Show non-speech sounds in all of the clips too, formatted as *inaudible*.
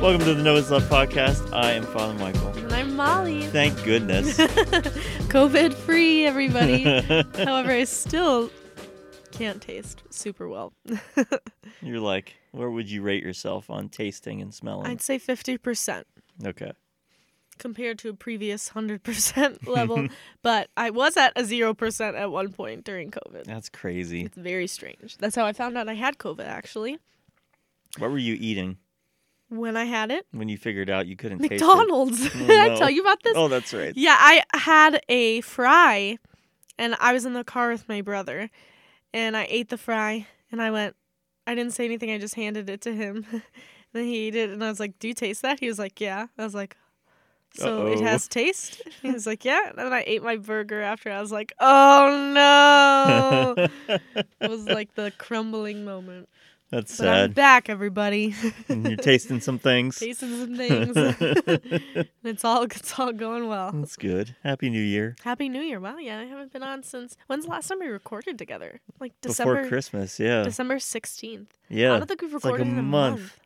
Welcome to the Noah's Love podcast. I am Father Michael. And I'm Molly. Thank goodness. *laughs* COVID free, everybody. *laughs* However, I still can't taste super well. *laughs* You're like, where would you rate yourself on tasting and smelling? I'd say 50% Okay. compared to a previous 100% level. but I was at a 0% at one point during COVID. That's crazy. It's very strange. That's how I found out I had COVID, actually. What were you eating When I had it, when you figured out you couldn't taste it? McDonald's. Oh, *laughs* Did I tell you about this? Oh, that's right. Yeah, I had a fry and I was in the car with my brother and I ate the fry and I went I didn't say anything, I just handed it to him. *laughs* then he ate it and I was like, Do you taste that? He was like, Yeah. I was like, So it Uh-oh. has *laughs* taste? He was like, Yeah. And then I ate my burger after I was like, Oh no It was like the crumbling moment. That's But I'm back, everybody. And You're *laughs* tasting some things. Tasting some things. *laughs* it's all it's all going well. That's good. Happy New Year. Happy New Year. Wow, yeah, I haven't been on since when's the last time we recorded together? Like Before December Christmas, yeah. December 16th. Yeah. I don't think we've It's like recorded a in a month. month.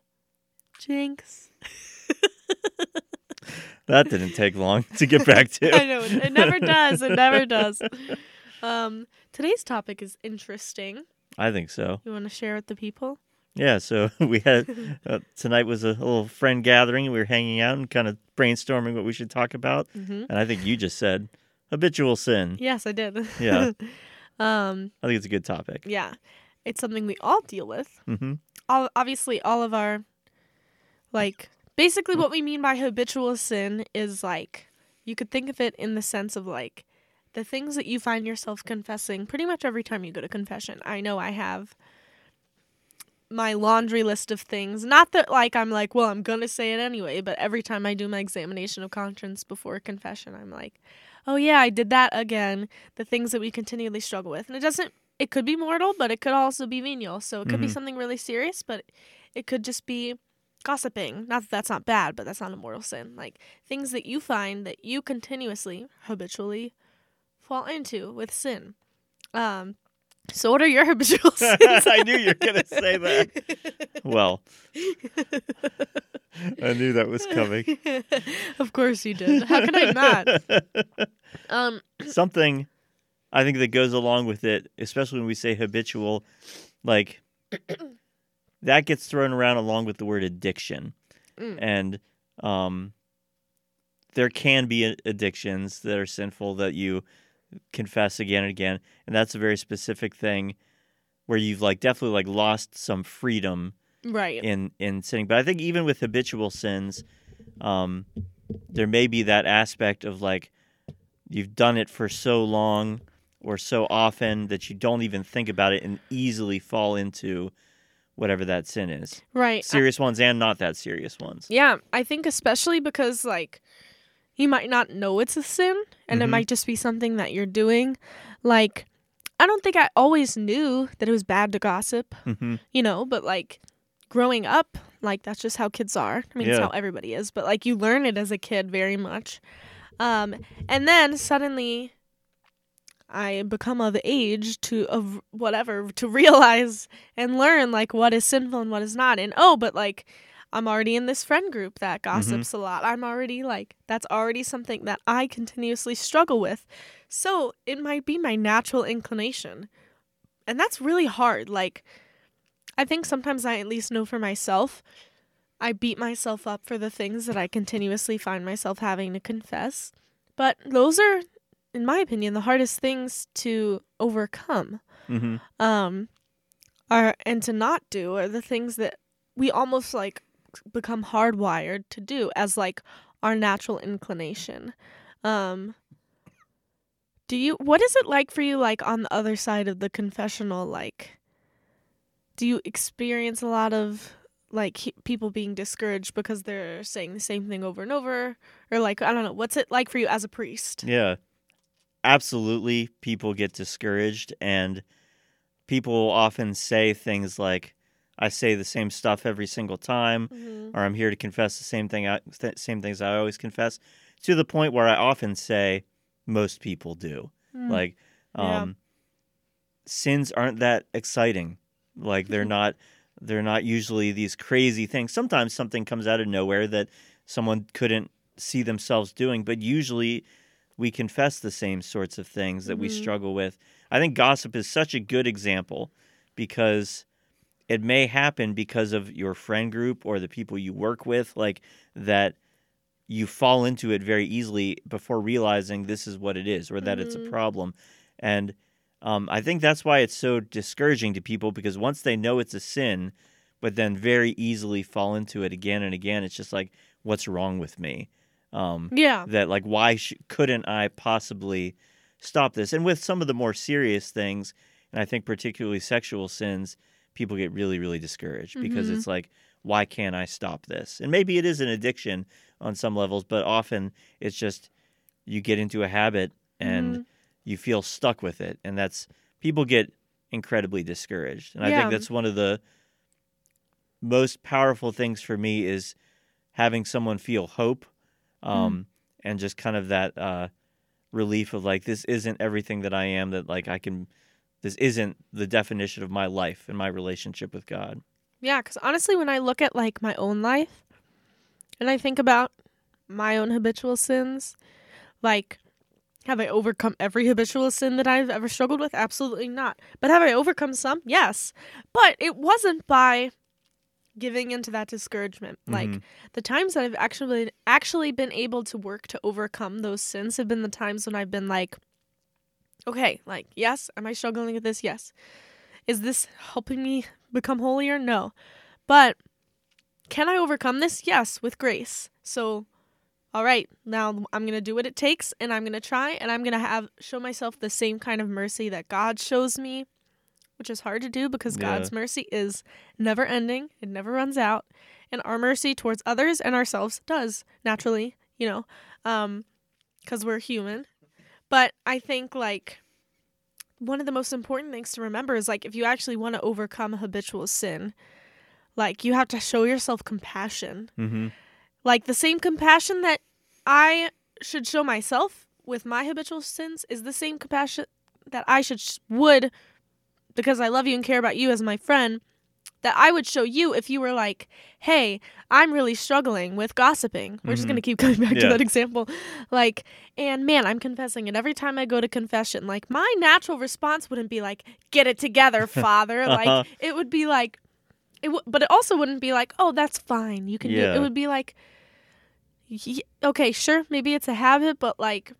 Jinx. *laughs* That didn't take long to get back to. I know it, it never does. It never does. Um today's topic is interesting. I think so. You want to share with the people? Yeah, so *laughs* we had uh, *laughs* tonight was a little friend gathering. We were hanging out and kind of brainstorming what we should talk about. Mhm. And I think you just said habitual sin. Yes, I did. Yeah. *laughs* um I think it's a good topic. yeah. It's something we all deal with. hmm all obviously all of our like basically what we mean by habitual sin is like you could think of it in the sense of like the things that you find yourself confessing pretty much every time you go to confession. I know I have my laundry list of things. Not that like I'm like, well, I'm going to say it anyway, but every time I do my examination of conscience before confession, I'm like, oh yeah, I did that again. The things that we continually struggle with. And it doesn't it could be mortal, but it could also be venial. So it could be Mhm. something really serious, but it could just be gossiping. Not that that's not bad, but that's not a mortal sin. Like things that you find that you continuously, habitually fall into with sin. Um, so what are your *laughs* habitual sins? *laughs* I knew you were going to say that. *laughs* Well, I knew that was coming. of course you did. How can I not? Um, *clears throat* Something I think that goes along with it, especially when we say habitual, like *clears throat* that gets thrown around along with the word addiction. Mm. And um, there can be addictions that are sinful that you confess again and again. And that's a very specific thing where you've like definitely like lost some freedom right. in in sinning. But I think even with habitual sins, um, there may be that aspect of like you've done it for so long or so often that you don't even think about it and easily fall into whatever that sin is. Right. I- Serious ones and not that serious ones. Yeah, I think especially because like you might not know it's a sin and it Mhm. might just be something that you're doing. Like I don't think I always knew that it was bad to gossip, hmm you know, but like growing up, like that's just how kids are. I mean, it's Yeah. how everybody is, but like you learn it as a kid very much. Um and then suddenly I become of age to of whatever to *laughs* realize and learn like what is sinful and what is not. And oh, but like I'm already in this friend group that gossips a lot. I'm already like that's already something that I continuously struggle with. So, it might be my natural inclination. And that's really hard. Like I think sometimes I at least know for myself I beat myself up for the things that I continuously find myself having to confess. But those are in my opinion the hardest things to overcome hmm um are and to not do are the things that we almost like become hardwired to do as like our natural inclination. Um do you what is it like for you like on the other side of the confessional like do you experience a lot of like he- people being discouraged because they're saying the same thing over and over? Or like i don't know what's it like for you as a priest? Yeah. Absolutely, people get discouraged, and people often say things like, I say the same stuff every single time, Mhm. or I'm here to confess the same thing, I, th- same things I always confess, to the point where I often say, most people do. Mm. Like, Yeah. um, sins aren't that exciting. Like, they're *laughs* not they're not usually these crazy things. Sometimes something comes out of nowhere that someone couldn't see themselves doing, but usually we confess the same sorts of things that we Mhm. struggle with. I think gossip is such a good example because it may happen because of your friend group or the people you work with, like that you fall into it very easily before realizing this is what it is or that it's a Mhm. problem. And um, I think that's why it's so discouraging to people because once they know it's a sin, but then very easily fall into it again and again, it's just like, what's wrong with me? Um, Yeah. that like why sh- couldn't i possibly stop this and with some of the more serious things and i think particularly sexual sins people get really really discouraged because Mhm. it's like why can't i stop this and maybe it is an addiction on some levels but often it's just you get into a habit and Mhm. you feel stuck with it and that's people get incredibly discouraged and i think that's one of the most powerful things for me is having someone feel hope um, and just kind of that uh, relief of like this isn't everything that i am that like i can this isn't the definition of my life and my relationship with god Yeah, because honestly, when I look at like my own life and I think about my own habitual sins, like, have I overcome every habitual sin that I've ever struggled with? Absolutely not. But have I overcome some? Yes. But it wasn't by giving into that discouragement. Like Mhm. the times that I've actually actually been able to work to overcome those sins have been the times when I've been like, okay, like, yes, am I struggling with this? Yes. Is this helping me become holier? No. But can I overcome this? Yes, with grace. So, all right, now I'm going to do what it takes and I'm going to try and I'm going to have show myself the same kind of mercy that God shows me, which is hard to do because Yeah. God's mercy is never ending. It never runs out. And our mercy towards others and ourselves does naturally, you know, um cuz we're human. But I think like one of the most important things to remember is like if you actually want to overcome habitual sin, like you have to show yourself compassion. mm-hmm. Like the same compassion that I should show myself with my habitual sins is the same compassion that I should would because I love you and care about you as my friend that I would show you if you were like, "Hey, I'm really struggling with gossiping." We're just Mhm. *laughs* going to keep coming back to that example. Like, and man, I'm confessing And every time I go to confession. Like my natural response wouldn't be like, "Get it together, *laughs* father." Uh-huh. Like it would be like it w- but it also wouldn't be like, "Oh, that's fine. You can do Yeah. it." would be like y- okay, sure, maybe it's a habit, but like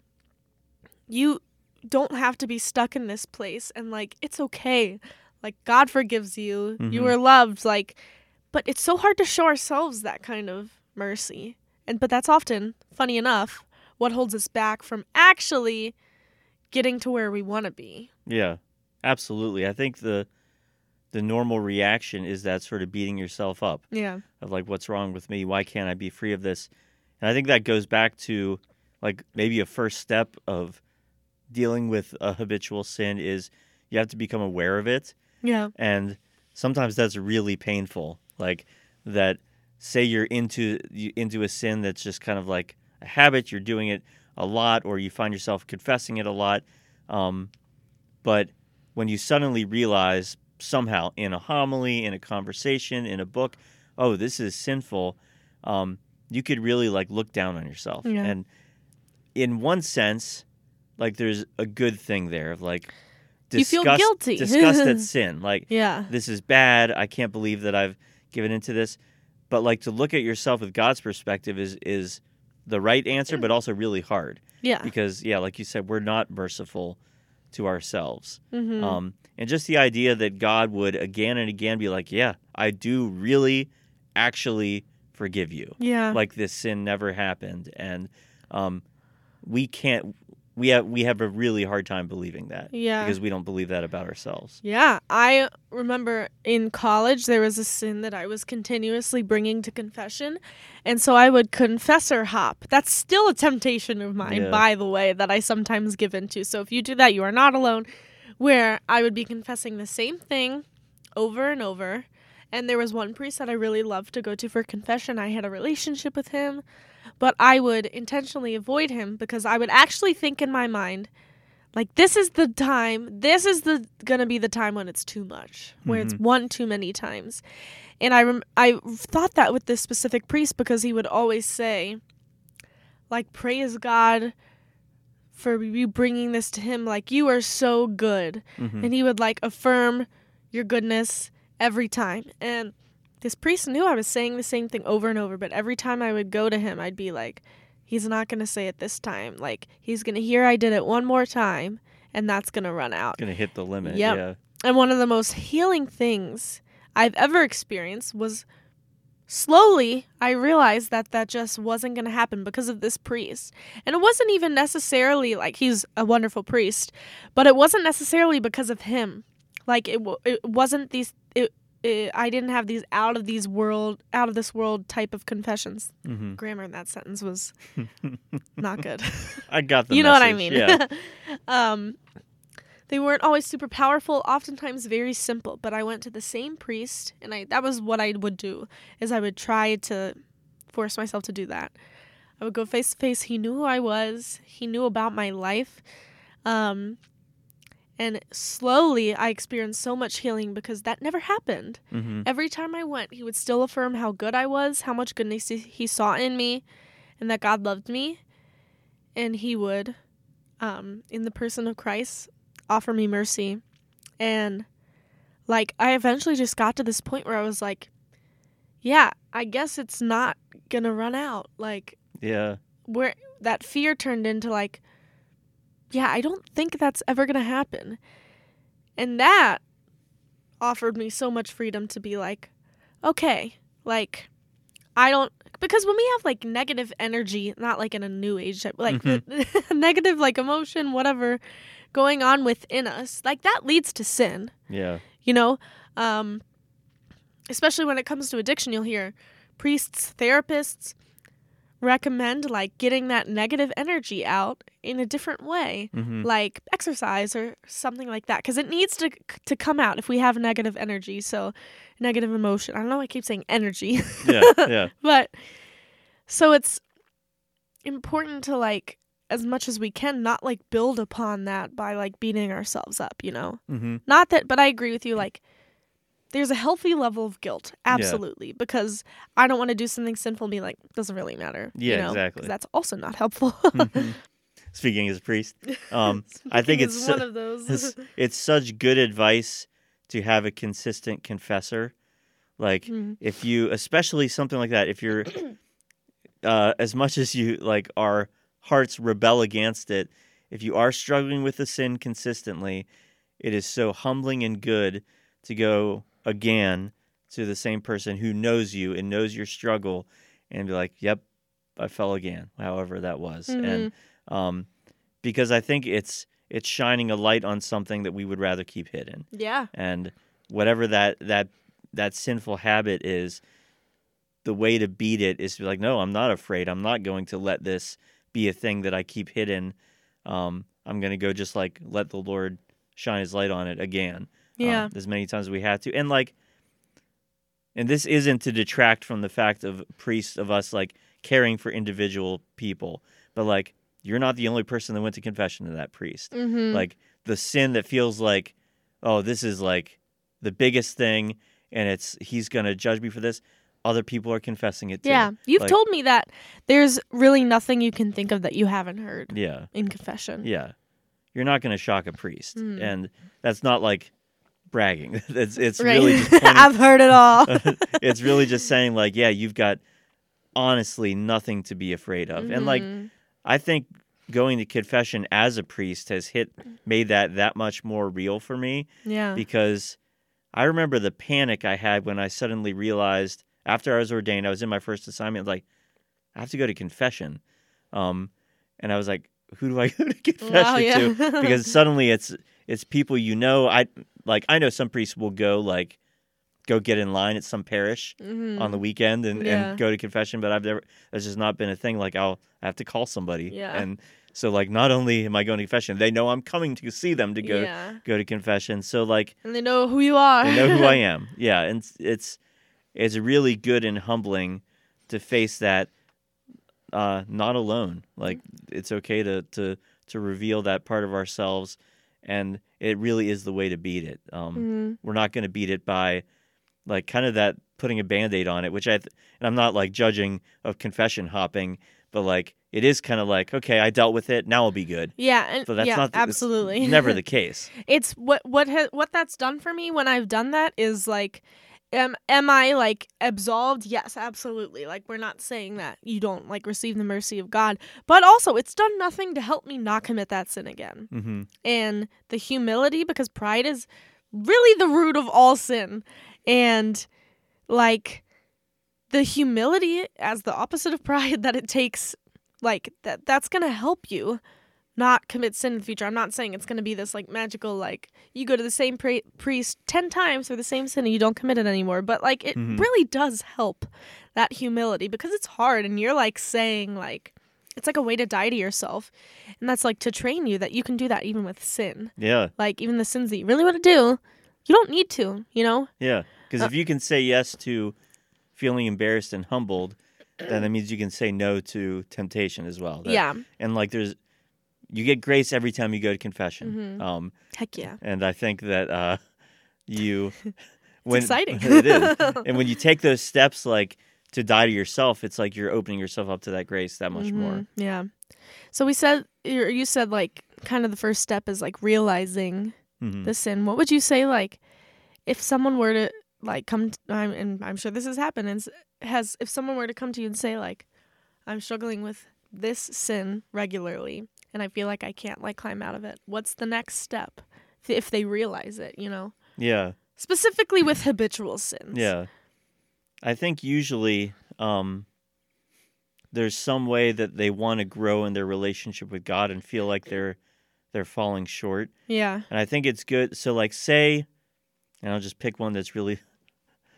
you don't have to be stuck in this place and like it's okay. Like God forgives you. You Mhm. are loved like but it's so hard to show ourselves that kind of mercy. And but that's often, funny enough, what holds us back from actually getting to where we want to be. Yeah, absolutely. I think the the normal reaction is that sort of beating yourself up Yeah. of like, what's wrong with me? Why can't I be free of this? And I think that goes back to like maybe a first step of dealing with a habitual sin is you have to become aware of it, Yeah. and sometimes that's really painful. Like that, say you're into into a sin that's just kind of like a habit. You're doing it a lot, or you find yourself confessing it a lot. Um, but when you suddenly realize somehow in a homily, in a conversation, in a book, oh, this is sinful, um, you could really like look down on yourself. Yeah. And in one sense, like there's a good thing there of like You feel guilty. *laughs* disgust at sin. Like Yeah. this is bad. I can't believe that I've given into this. But like to look at yourself with God's perspective is is the right answer, but also really hard Yeah. because yeah, like you said, we're not merciful to ourselves. Mhm. Um, and just the idea that God would again and again be like, yeah, I do really actually forgive you. yeah. Like this sin never happened, and um, we can't. We have we have a really hard time believing that yeah. because we don't believe that about ourselves. Yeah, I remember in college there was a sin that I was continuously bringing to confession, and so I would confessor hop. That's still a temptation of mine, Yeah. by the way, that I sometimes give into. So if you do that, you are not alone. Where I would be confessing the same thing over and over. And there was one priest that I really loved to go to for confession. I had a relationship with him, but I would intentionally avoid him because I would actually think in my mind, Like this is the time. This is the gonna be the time when it's too much, where it's Mhm. one too many times. And I rem- I thought that with this specific priest because he would always say, like, praise God for you bringing this to him. Like you are so good, Mhm. and he would like affirm your goodness every time. And this priest knew I was saying the same thing over and over, but every time I would go to him, I'd be like, he's not going to say it this time. Like, he's going to hear I did it one more time, and that's going to run out. It's gonna hit the limit. Yep. Yeah. And one of the most healing things I've ever experienced was slowly I realized that that just wasn't going to happen because of this priest. And it wasn't even necessarily like he's a wonderful priest, but it wasn't necessarily because of him. Like it, w- it wasn't these it, it I didn't have these out of these world out of this world type of confessions. hmm Grammar in that sentence was *laughs* not good. I got the you know what I mean. Yeah. *laughs* um, they weren't always super powerful. Oftentimes very simple. But I went to the same priest, and I that was what I would do. Is I would try to force myself to do that. I would go face to face. He knew who I was. He knew about my life. Um, and slowly I experienced so much healing because that never happened. hmm Every time I went, he would still affirm how good I was, how much goodness he- he saw in me, and that God loved me. And he would, um, in the person of Christ, offer me mercy. And, like, I eventually just got to this point where I was like, yeah, I guess it's not gonna run out. Like, Yeah. where that fear turned into like yeah i don't think that's ever going to happen. And that offered me so much freedom to be like okay like i don't because when we have like negative energy not like in a new age like *laughs* negative like emotion whatever going on within us like that leads to sin. Yeah. you know? Um especially when it comes to addiction you'll hear priests therapists recommend like getting that negative energy out in a different way hmm like exercise or something like that because it needs to to come out if we have negative energy so negative emotion i don't know why i keep saying energy Yeah. Yeah. *laughs* but so it's important to like as much as we can not like build upon that by like beating ourselves up you know hmm not that, but I agree with you. Like, there's a healthy level of guilt, absolutely, because I don't want to do something sinful and be like, doesn't really matter. you Yeah, exactly. That's also not helpful. *laughs* Mhm. Speaking as a priest, um, *laughs* I think it's one of those. it's, it's such good advice to have a consistent confessor. Like Mm. if you, especially something like that, if you're, *clears throat* uh, as much as you like, our hearts rebel against it. If you are struggling with the sin consistently, it is so humbling and good to go again to the same person who knows you and knows your struggle, and be like, "Yep, I fell again." However that was, and um, because I think it's it's shining a light on something that we would rather keep hidden, yeah. and whatever that that that sinful habit is, the way to beat it is to be like, no, I'm not afraid. I'm not going to let this be a thing that I keep hidden. Um, I'm going to go just like let the Lord shine His light on it again, um, Yeah. as many times as we had to, and like. And this isn't to detract from the fact of priests of us like caring for individual people, but like you're not the only person that went to confession to that priest. mm-hmm. Like the sin that feels like, oh, this is like the biggest thing, and it's he's gonna judge me for this. Other people are confessing it too. yeah. You've like- told me that there's really nothing you can think of that you haven't heard yeah, in confession. yeah. You're not gonna shock a priest, Mm. and that's not like bragging. *laughs* it's it's Right. really just *laughs* pointing, I've heard it all. *laughs* it's really just saying like, yeah, you've got honestly nothing to be afraid of, and like Mhm. I think going to confession as a priest has hit made that that much more real for me yeah. because I remember the panic I had when I suddenly realized after I was ordained, I was in my first assignment, like I have to go to confession, um, and I was like, who do I *laughs* go to confession Wow, yeah. to? *laughs* Because suddenly it's it's people you know. I like I know some priests will go like go get in line at some parish Mhm. on the weekend and, Yeah. and go to confession, but I've never that's just not been a thing. Like I'll I have to call somebody, Yeah. and so like not only am I going to confession, they know I'm coming to see them to go Yeah. go to confession. So like And they know who you are. they know who I *laughs* am. Yeah, and it's it's really good and humbling to face that uh, not alone. Like it's okay to to to reveal that part of ourselves, and it really is the way to beat it. Um, Mhm. We're not going to beat it by like kind of that putting a band-aid on it, which I th- and I'm not like judging of confession hopping, but like it is kind of like okay, I dealt with it, now I'll be good. Yeah, and But that's yeah, not the, absolutely never the *laughs* case. it's what what ha- what that's done for me when I've done that is like am am I like absolved? Yes, absolutely. Like we're not saying that you don't like receive the mercy of God, but also it's done nothing to help me not commit that sin again. hmm And the humility because pride is really the root of all sin. And like the humility as the opposite of *laughs* pride that it takes like that that's going to help you not commit sin in the future. I'm not saying it's going to be this like magical like you go to the same pri- priest 10 times for the same sin and you don't commit it anymore, but like it Mhm. really does help that humility because it's hard and you're like saying like it's like a way to die to yourself. And that's like to train you that you can do that even with sin. Yeah, Like even the sins that you really want to do, you don't need to, you know? yeah. Because Uh, if you can say yes to feeling embarrassed and humbled, then that means you can say no to temptation as well. That- yeah. and like there's you get grace every time you go to confession Mhm. um Heck yeah. and i think that uh you *laughs* exciting. *laughs* it is *laughs* and when you take those steps like to die to yourself it's like you're opening yourself up to that grace that much more Mhm, Yeah. So we said you you said like kind of the first step is like realizing Mhm. the sin. What would you say like if someone were to like come t- I'm, and I'm sure this has happened and has if someone were to come to you and say like I'm struggling with this sin regularly and I feel like I can't like climb out of it. What's the next step if- they realize it, you know? yeah Specifically with habitual sins. yeah i think usually um there's some way that they want to grow in their relationship with god and feel like they're they're falling short Yeah. And I think it's good. So, like, say, and I'll just pick one that's really,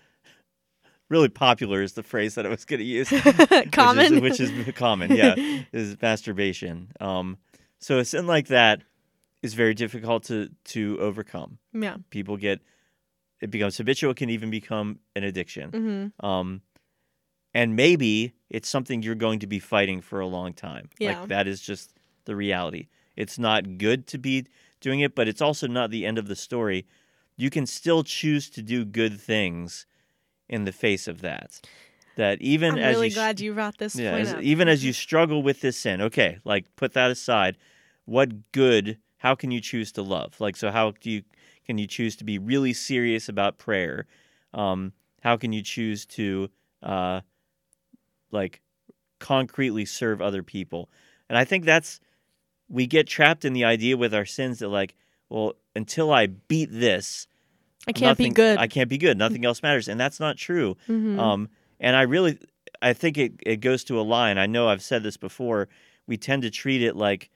*laughs* really popular is the phrase that I was going to use. *laughs* Common. Which is, which is *laughs* common, yeah, is masturbation. Um, so a sin like that is very difficult to to overcome. yeah. People get, it becomes habitual. It can even become an addiction. Mhm. Um, and maybe it's something you're going to be fighting for a long time. Yeah. Like that is just the reality. It's not good to be doing it, but it's also not the end of the story. You can still choose to do good things in the face of that. That even I'm as really you glad you brought this yeah, point as- up. even as you struggle with this sin, okay, like put that aside. What good? How can you choose to love? Like, so how do you can you choose to be really serious about prayer? Um, how can you choose to uh, like concretely serve other people? And I think that's we get trapped in the idea with our sins that like, well, until I beat this, I can't be good. I can't be good. Nothing *laughs* else matters, and that's not true. Mhm. Um, and I really, I think it, it goes to a line. I know I've said this before. We tend to treat it like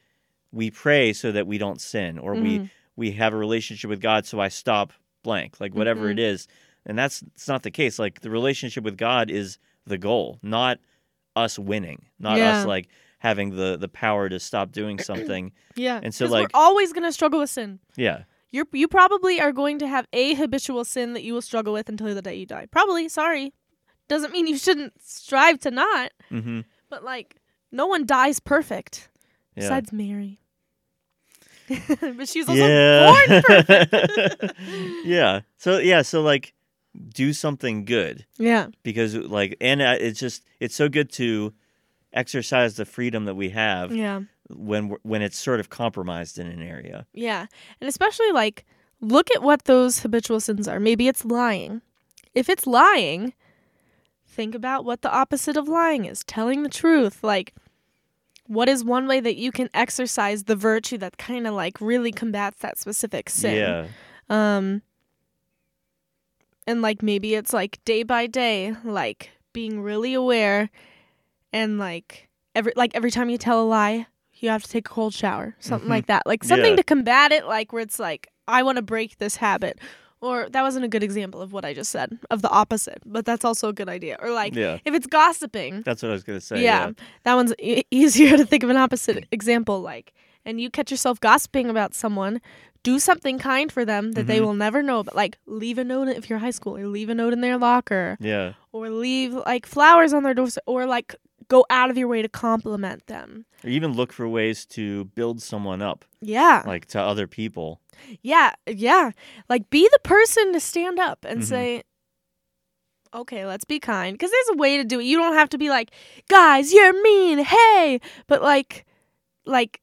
we pray so that we don't sin, or we Mhm. we have a relationship with God, so I stop blank, like whatever Mhm. it is. And that's it's not the case. Like the relationship with God is the goal, not us winning, not Yeah. us like having the the power to stop doing something. *clears throat* yeah. and so like- we're always gonna struggle with sin. yeah, You're you probably are going to have a habitual sin that you will struggle with until the day you die. Probably. Sorry. Doesn't mean you shouldn't strive to not. hmm But like, no one dies perfect yeah. besides Mary. *laughs* but she's also yeah. born *laughs* perfect. yeah. So yeah, so like do something good yeah. because like and uh, it's just it's so good to exercise the freedom that we have Yeah. when when it's sort of compromised in an area. Yeah. And especially like look at what those habitual sins are. Maybe it's lying. If it's lying, think about what the opposite of lying is. Telling the truth. Like what is one way that you can exercise the virtue that kind of like really combats that specific sin? Yeah. Um and like maybe it's like day by day like being really aware and like every like every time you tell a lie you have to take a cold shower something Mhm. like that like something Yeah. to combat it like where it's like i want to break this habit or that wasn't a good example of what i just said of the opposite but that's also a good idea or like yeah. if it's gossiping That's what I was gonna say. yeah, that one's e- easier to think of an opposite example like and you catch yourself gossiping about someone do something kind for them that they Mhm. will never know but like leave a note if you're high school or leave a note in their locker Yeah. or leave like flowers on their doors or like go out of your way to compliment them. Or even look for ways to build someone up, Yeah. like to other people. Yeah, yeah. Like be the person to stand up and Mhm. say, "Okay, let's be kind." Because there's a way to do it. You don't have to be like, "Guys, you're mean." Hey, but like, like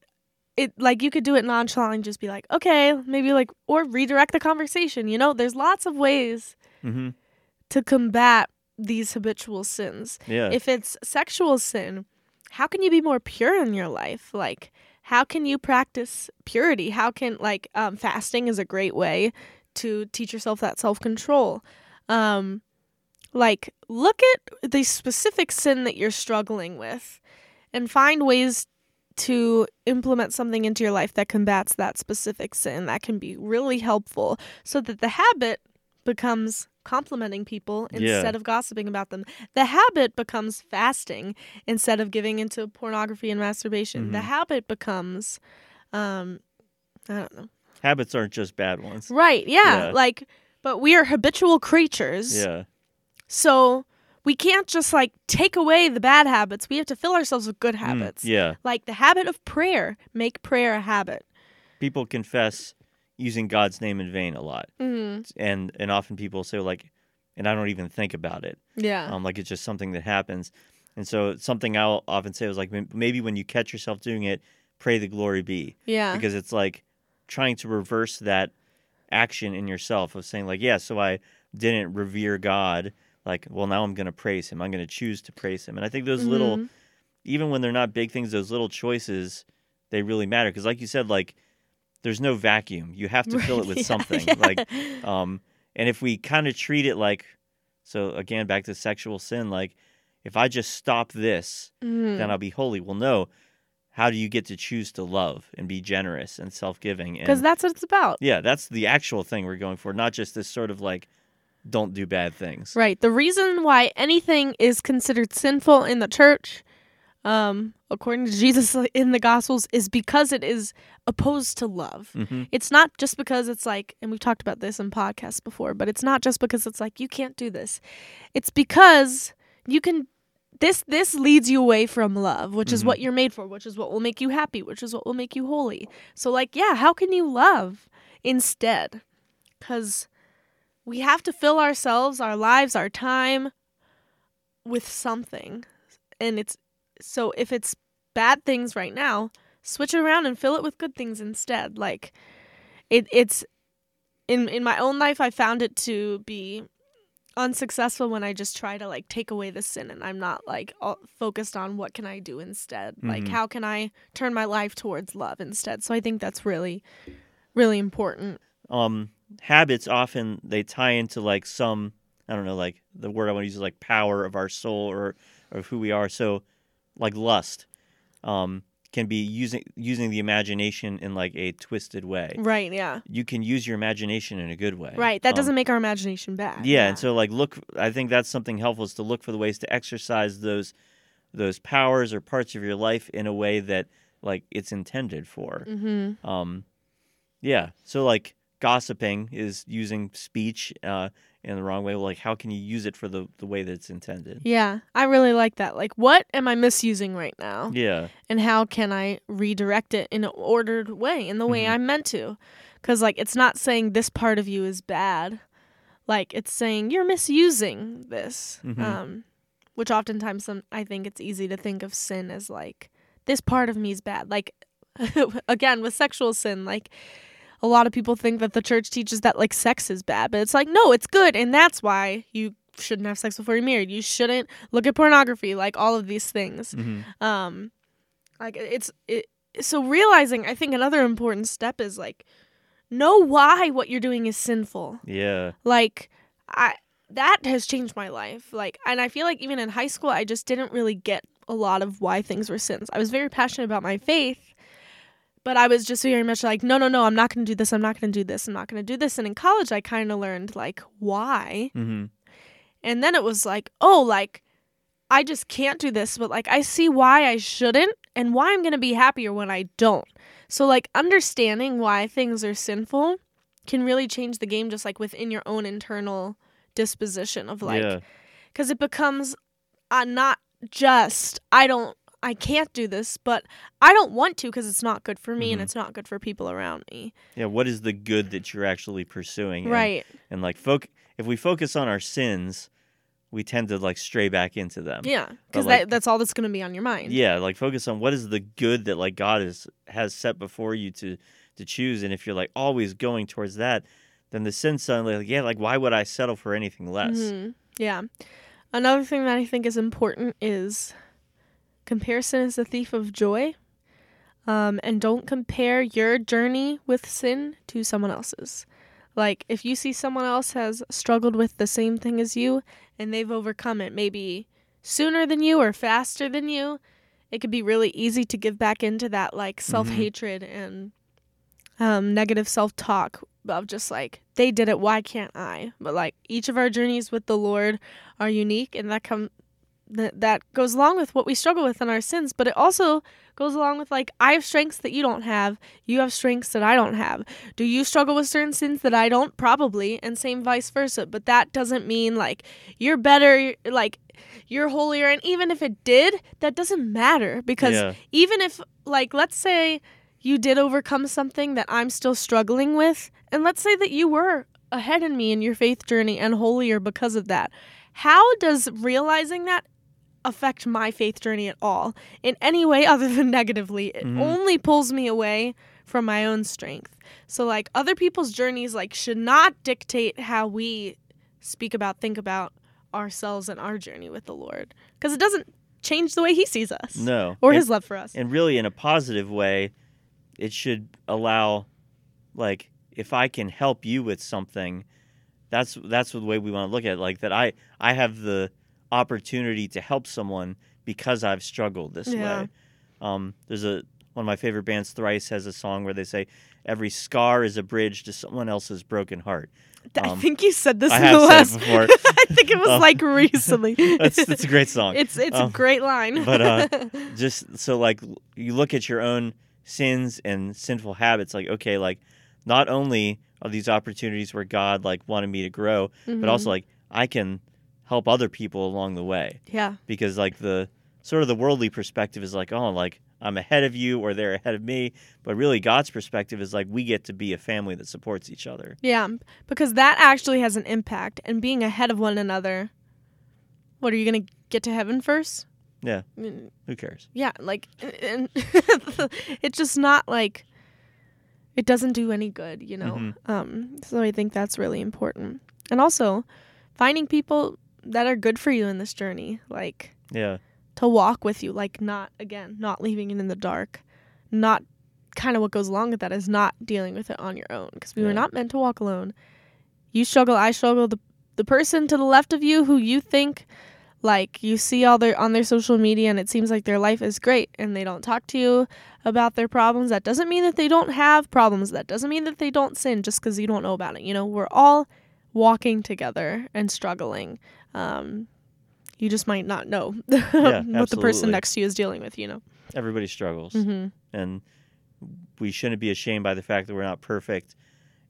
it, like you could do it nonchalantly. and Just be like, "Okay," maybe like, or redirect the conversation. You know, there's lots of ways hmm to combat these habitual sins. Yeah. If it's sexual sin, how can you be more pure in your life? Like, how can you practice purity? How can, like, um, fasting is a great way to teach yourself that self control. Um, like, look at the specific sin that you're struggling with and find ways to implement something into your life that combats that specific sin. That can be really helpful so that the habit becomes complimenting people Yeah. instead of gossiping about them. The habit becomes fasting instead of giving into pornography and masturbation. The Mhm. habit becomes um I don't know. Habits aren't just bad ones. Right, yeah. Yeah. Like but we are habitual creatures. Yeah. So we can't just like take away the bad habits. We have to fill ourselves with good Mm, habits. yeah. Like the habit of prayer. Make prayer a habit. People confess using God's name in vain a lot. Mm, And and often people say like and I don't even think about it. yeah. Um like it's just something that happens. And so something I'll often say was like maybe when you catch yourself doing it, pray the glory be. yeah. because it's like trying to reverse that action in yourself of saying like yeah so i didn't revere god like well now i'm going to praise him i'm going to choose to praise him and i think those little Mhm. even when they're not big things those little choices they really matter because like you said like there's no vacuum you have to *laughs* fill it with yeah, something *laughs* yeah. like um and if we kind of treat it like so again back to sexual sin like if i just stop this Mhm. then I'll be holy. Well, no. How do you get to choose to love and be generous and self giving? Because that's what it's about. yeah, that's the actual thing we're going for, not just this sort of like, don't do bad things. Right. The reason why anything is considered sinful in the church, um, according to Jesus in the Gospels, is because it is opposed to love. hmm It's not just because it's like, and we've talked about this in podcasts before, but it's not just because it's like you can't do this. It's because you can. This this leads you away from love, which is Mhm. what you're made for, which is what will make you happy, which is what will make you holy. So like, yeah, how can you love instead? Because we have to fill ourselves, our lives, our time with something, and it's so if it's bad things right now, switch it around and fill it with good things instead. Like it it's in in my own life I found it to be unsuccessful when I just try to like take away the sin and I'm not like all focused on what can I do instead. Like Mhm. how can I turn my life towards love instead. So I think that's really really important. Um, habits often they tie into like some I don't know like the word I want to use is like power of our soul or of who we are. So like lust, um, can be using using the imagination in like a twisted way. Right, yeah. You can use your imagination in a good way. Right. That Um, doesn't make our imagination bad. yeah, and so like look i think that's something helpful is to look for the ways to exercise those those powers or parts of your life in a way that like it's intended for Mhm. um yeah so like gossiping is using speech uh in the wrong way like how can you use it for the the way that it's intended Yeah. I really like that. Like what am I misusing right now? yeah and how can I redirect it in an ordered way, in the way Mhm. I'm meant to? Because, like, it's not saying this part of you is bad. Like, it's saying you're misusing this. Mhm. Um, which oftentimes some, I think it's easy to think of sin as, like, this part of me is bad. Like, *laughs* again, with sexual sin, like, a lot of people think that the church teaches that, like, sex is bad. But it's like, no, it's good. And that's why you shouldn't have sex before you're married. You shouldn't look at pornography, like, all of these things hmm um like it's it so realizing i think another important step is like know why what you're doing is sinful yeah like i that has changed my life like and i feel like even in high school i just didn't really get a lot of why things were sins i was very passionate about my faith but i was just very much like no no no i'm not going to do this i'm not going to do this i'm not going to do this. And in college i kind of learned like why. Hmm and then it was like, oh, like I just can't do this, but like I see why I shouldn't and why I'm going to be happier when I don't. So like understanding why things are sinful can really change the game just like within your own internal disposition of like yeah. cuz it becomes uh, not just I don't I can't do this, but I don't want to because it's not good for me and Mhm. it's not good for people around me. Yeah, what is the good that you're actually pursuing? Right. And, like foc if we focus on our sins, we tend to like stray back into them. Yeah, because like- that, that's all that's going to be on your mind. Yeah, like focus on what is the good that like God is has set before you to to choose, and if you're like always going towards that, then the sin suddenly like yeah, like why would I settle for anything less? Mhm. Yeah. Another thing that I think is important is comparison is the thief of joy. Um, and don't compare your journey with sin to someone else's. Like, if you see someone else has struggled with the same thing as you and they've overcome it maybe sooner than you or faster than you, it could be really easy to give back into that, like, self hatred and um, negative self talk of just like, they did it, why can't I? But, like, each of our journeys with the Lord are unique, and that come that that goes along with what we struggle with in our sins, but it also goes along with like I have strengths that you don't have, you have strengths that I don't have. Do you struggle with certain sins that I don't? Probably, and same vice versa. But that doesn't mean like you're better, like you're holier. And even if it did, that doesn't matter because Yeah. even if like let's say you did overcome something that I'm still struggling with, and let's say that you were ahead in me in your faith journey and holier because of that. How does realizing that affect my faith journey at all in any way other than *laughs* negatively? It Mhm. only pulls me away from my own strength. So like other people's journeys like should not dictate how we speak about think about ourselves and our journey with the Lord because it doesn't change the way he sees us No. or And- his love for us. and really in a positive way it should allow like if i can help you with something that's that's the way we want to look at it like that i i have the opportunity to help someone because i've struggled this Yeah. way um there's a one of my favorite bands thrice has a song where they say every scar is a bridge to someone else's broken heart I um, think you said this I in the last. before. *laughs* I think it was Um, like recently. *laughs* that's that's a great song It's it's Um, a great line. but, uh, *laughs* just so like you look at your own sins and sinful habits like okay like not only are these opportunities where god like wanted me to grow but also like i can help other people along the way yeah, because like the sort of the worldly perspective is like oh like i'm ahead of you or they're ahead of me but really god's perspective is like we get to be a family that supports each other yeah, because that actually has an impact. And being ahead of one another. What are you gonna get to heaven first? Yeah. Who cares Yeah, like, and *laughs* it's just not like it doesn't do any good, you know. Mhm. Um, so I think that's really important, and also finding people that are good for you in this journey, like yeah. to walk with you, like not again, not leaving it in the dark, not kind of what goes along with that is not dealing with it on your own because we were not meant to walk alone. You struggle, I struggle. The the person to the left of you who you think like you see all their on their social media and it seems like their life is great and they don't talk to you about their problems. That doesn't mean that they don't have problems. That doesn't mean that they don't sin just because you don't know about it you know? We're all walking together and struggling um, you just might not know *laughs* what the person next to you is dealing with you know? Everybody struggles. Hmm and we shouldn't be ashamed by the fact that we're not perfect.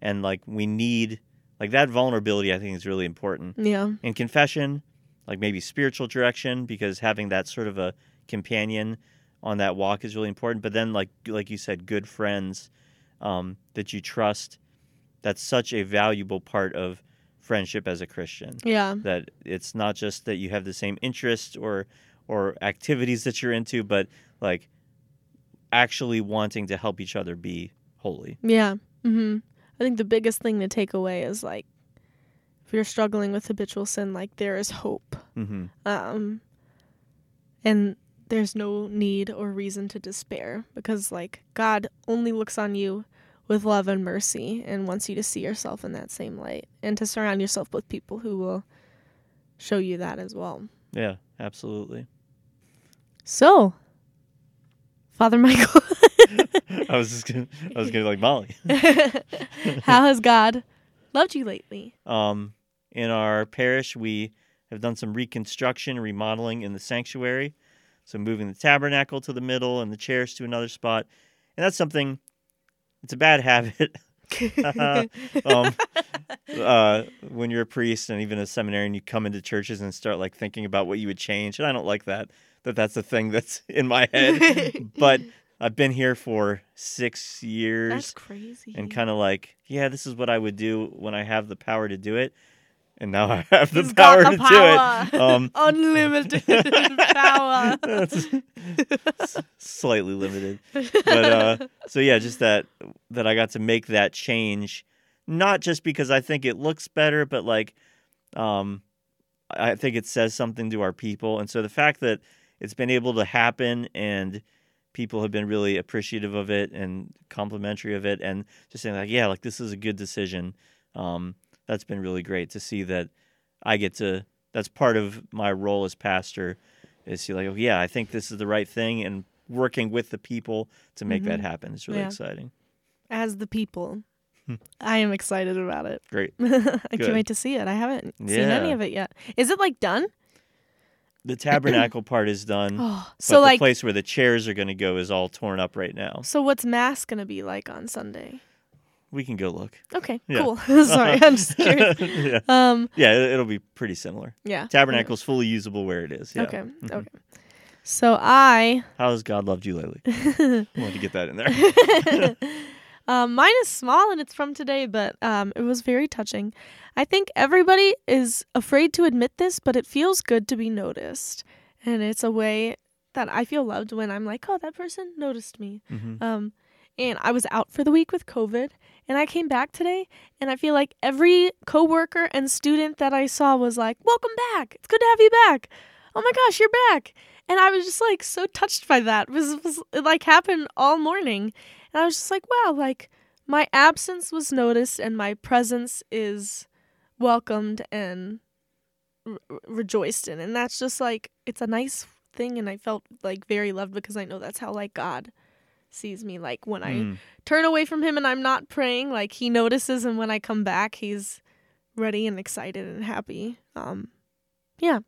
And like we need like that vulnerability i think is really important. Yeah. In confession like maybe spiritual direction because having that sort of a companion on that walk is really important. But then like like you said good friends um, that you trust that's such a valuable part of friendship as a christian. Yeah. That it's not just that you have the same interests or or activities that you're into but like actually wanting to help each other be holy. Yeah. Hmm i think the biggest thing to take away is like if you're struggling with habitual sin like there is hope. Hmm um and there's no need or reason to despair because like god only looks on you with love and mercy and wants you to see yourself in that same light and to surround yourself with people who will show you that as well. Yeah absolutely. So father michael. *laughs* I was just gonna i was gonna be like molly. *laughs* How has god loved you lately? Um in our parish we have done some reconstruction remodeling in the sanctuary. So moving the tabernacle to the middle and the chairs to another spot. And that's something it's a bad habit *laughs* um, uh, when you're a priest and even a seminarian, you come into churches and start like thinking about what you would change, and I don't like that. That that's the thing that's *laughs* in my head. but I've been here for six years That's crazy. and kind of like, yeah, this is what I would do when I have the power to do it, and now I have the He's power to the power. do it. Um, *laughs* Unlimited *laughs* power. That's slightly limited, but uh, so yeah, just that that I got to make that change, not just because I think it looks better, but like, um, I think it says something to our people, and so the fact that it's been able to happen and people have been really appreciative of it and complimentary of it, and just saying like, yeah, like this is a good decision. Um, that's been really great to see that I get to. That's part of my role as pastor is to like, oh yeah, I think this is the right thing, and working with the people to make that Mhm. happen is really Yeah. exciting. As the people, Hmm. I am excited about it. Great. *laughs* I Good. can't wait to see it. I haven't seen any of it yet. Is it like done? The tabernacle part is done. *gasps* Oh, but so the like, place where the chairs are going to go is all torn up right now. so what's mass gonna be like on Sunday? We can go look. Okay, Yeah. cool. *laughs* *laughs* Sorry, I'm just curious. *laughs* yeah, Um, yeah, it- it'll be pretty similar. yeah. Tabernacle's fully usable where it is. Yeah. Okay. Mhm. Okay. So I, How has God loved you lately? I wanted to get that in there. um, mine is small and it's from today, but um, it was very touching. I think everybody is afraid to admit this, but it feels good to be noticed, and it's a way that I feel loved when I'm like, oh, that person noticed me. hmm Um, and I was out for the week with COVID, and I came back today, and I feel like every coworker and student that I saw was like, "Welcome back! It's good to have you back! Oh my gosh, you're back!" And I was just like so touched by that. It was, it was it like happened all morning, and I was just like, "Wow!" Like my absence was noticed, and my presence is welcomed and re- rejoiced in, and that's just like it's a nice thing, and I felt like very loved because I know that's how like God sees me like when I Mm. turn away from him and I'm not praying like he notices and when I come back he's ready and excited and happy um yeah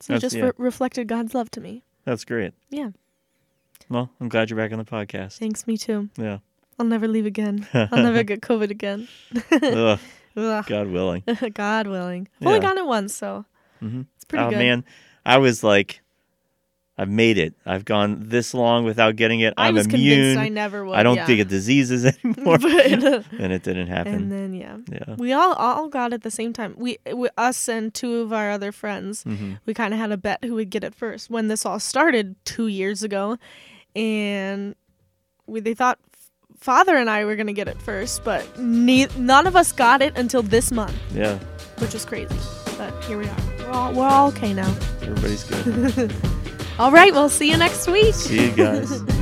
so That's- just yeah. re- reflected God's love to me That's great. Yeah. Well, I'm glad you're back on the podcast. thanks me too Yeah. I'll never leave again *laughs* I'll never get covid again Ugh, *laughs* Ugh. God willing. *laughs* God willing I've only Yeah. gotten it once so hmm it's pretty oh good man, I was like, I've made it. I've gone this long without getting it. I I'm was immune. convinced I never would I don't yeah. think of diseases *laughs* anymore, But- *laughs* and it didn't happen. and then yeah yeah. we all all got it at the same time we, we us and two of our other friends hmm we kind of had a bet who would get it first when this all started two years ago and we they thought father and i were going to get it first but ne- none of us got it until this month Yeah. which is crazy but here we are we're all, we're all okay now Everybody's good. *laughs* all right we'll see you next week See you guys. *laughs*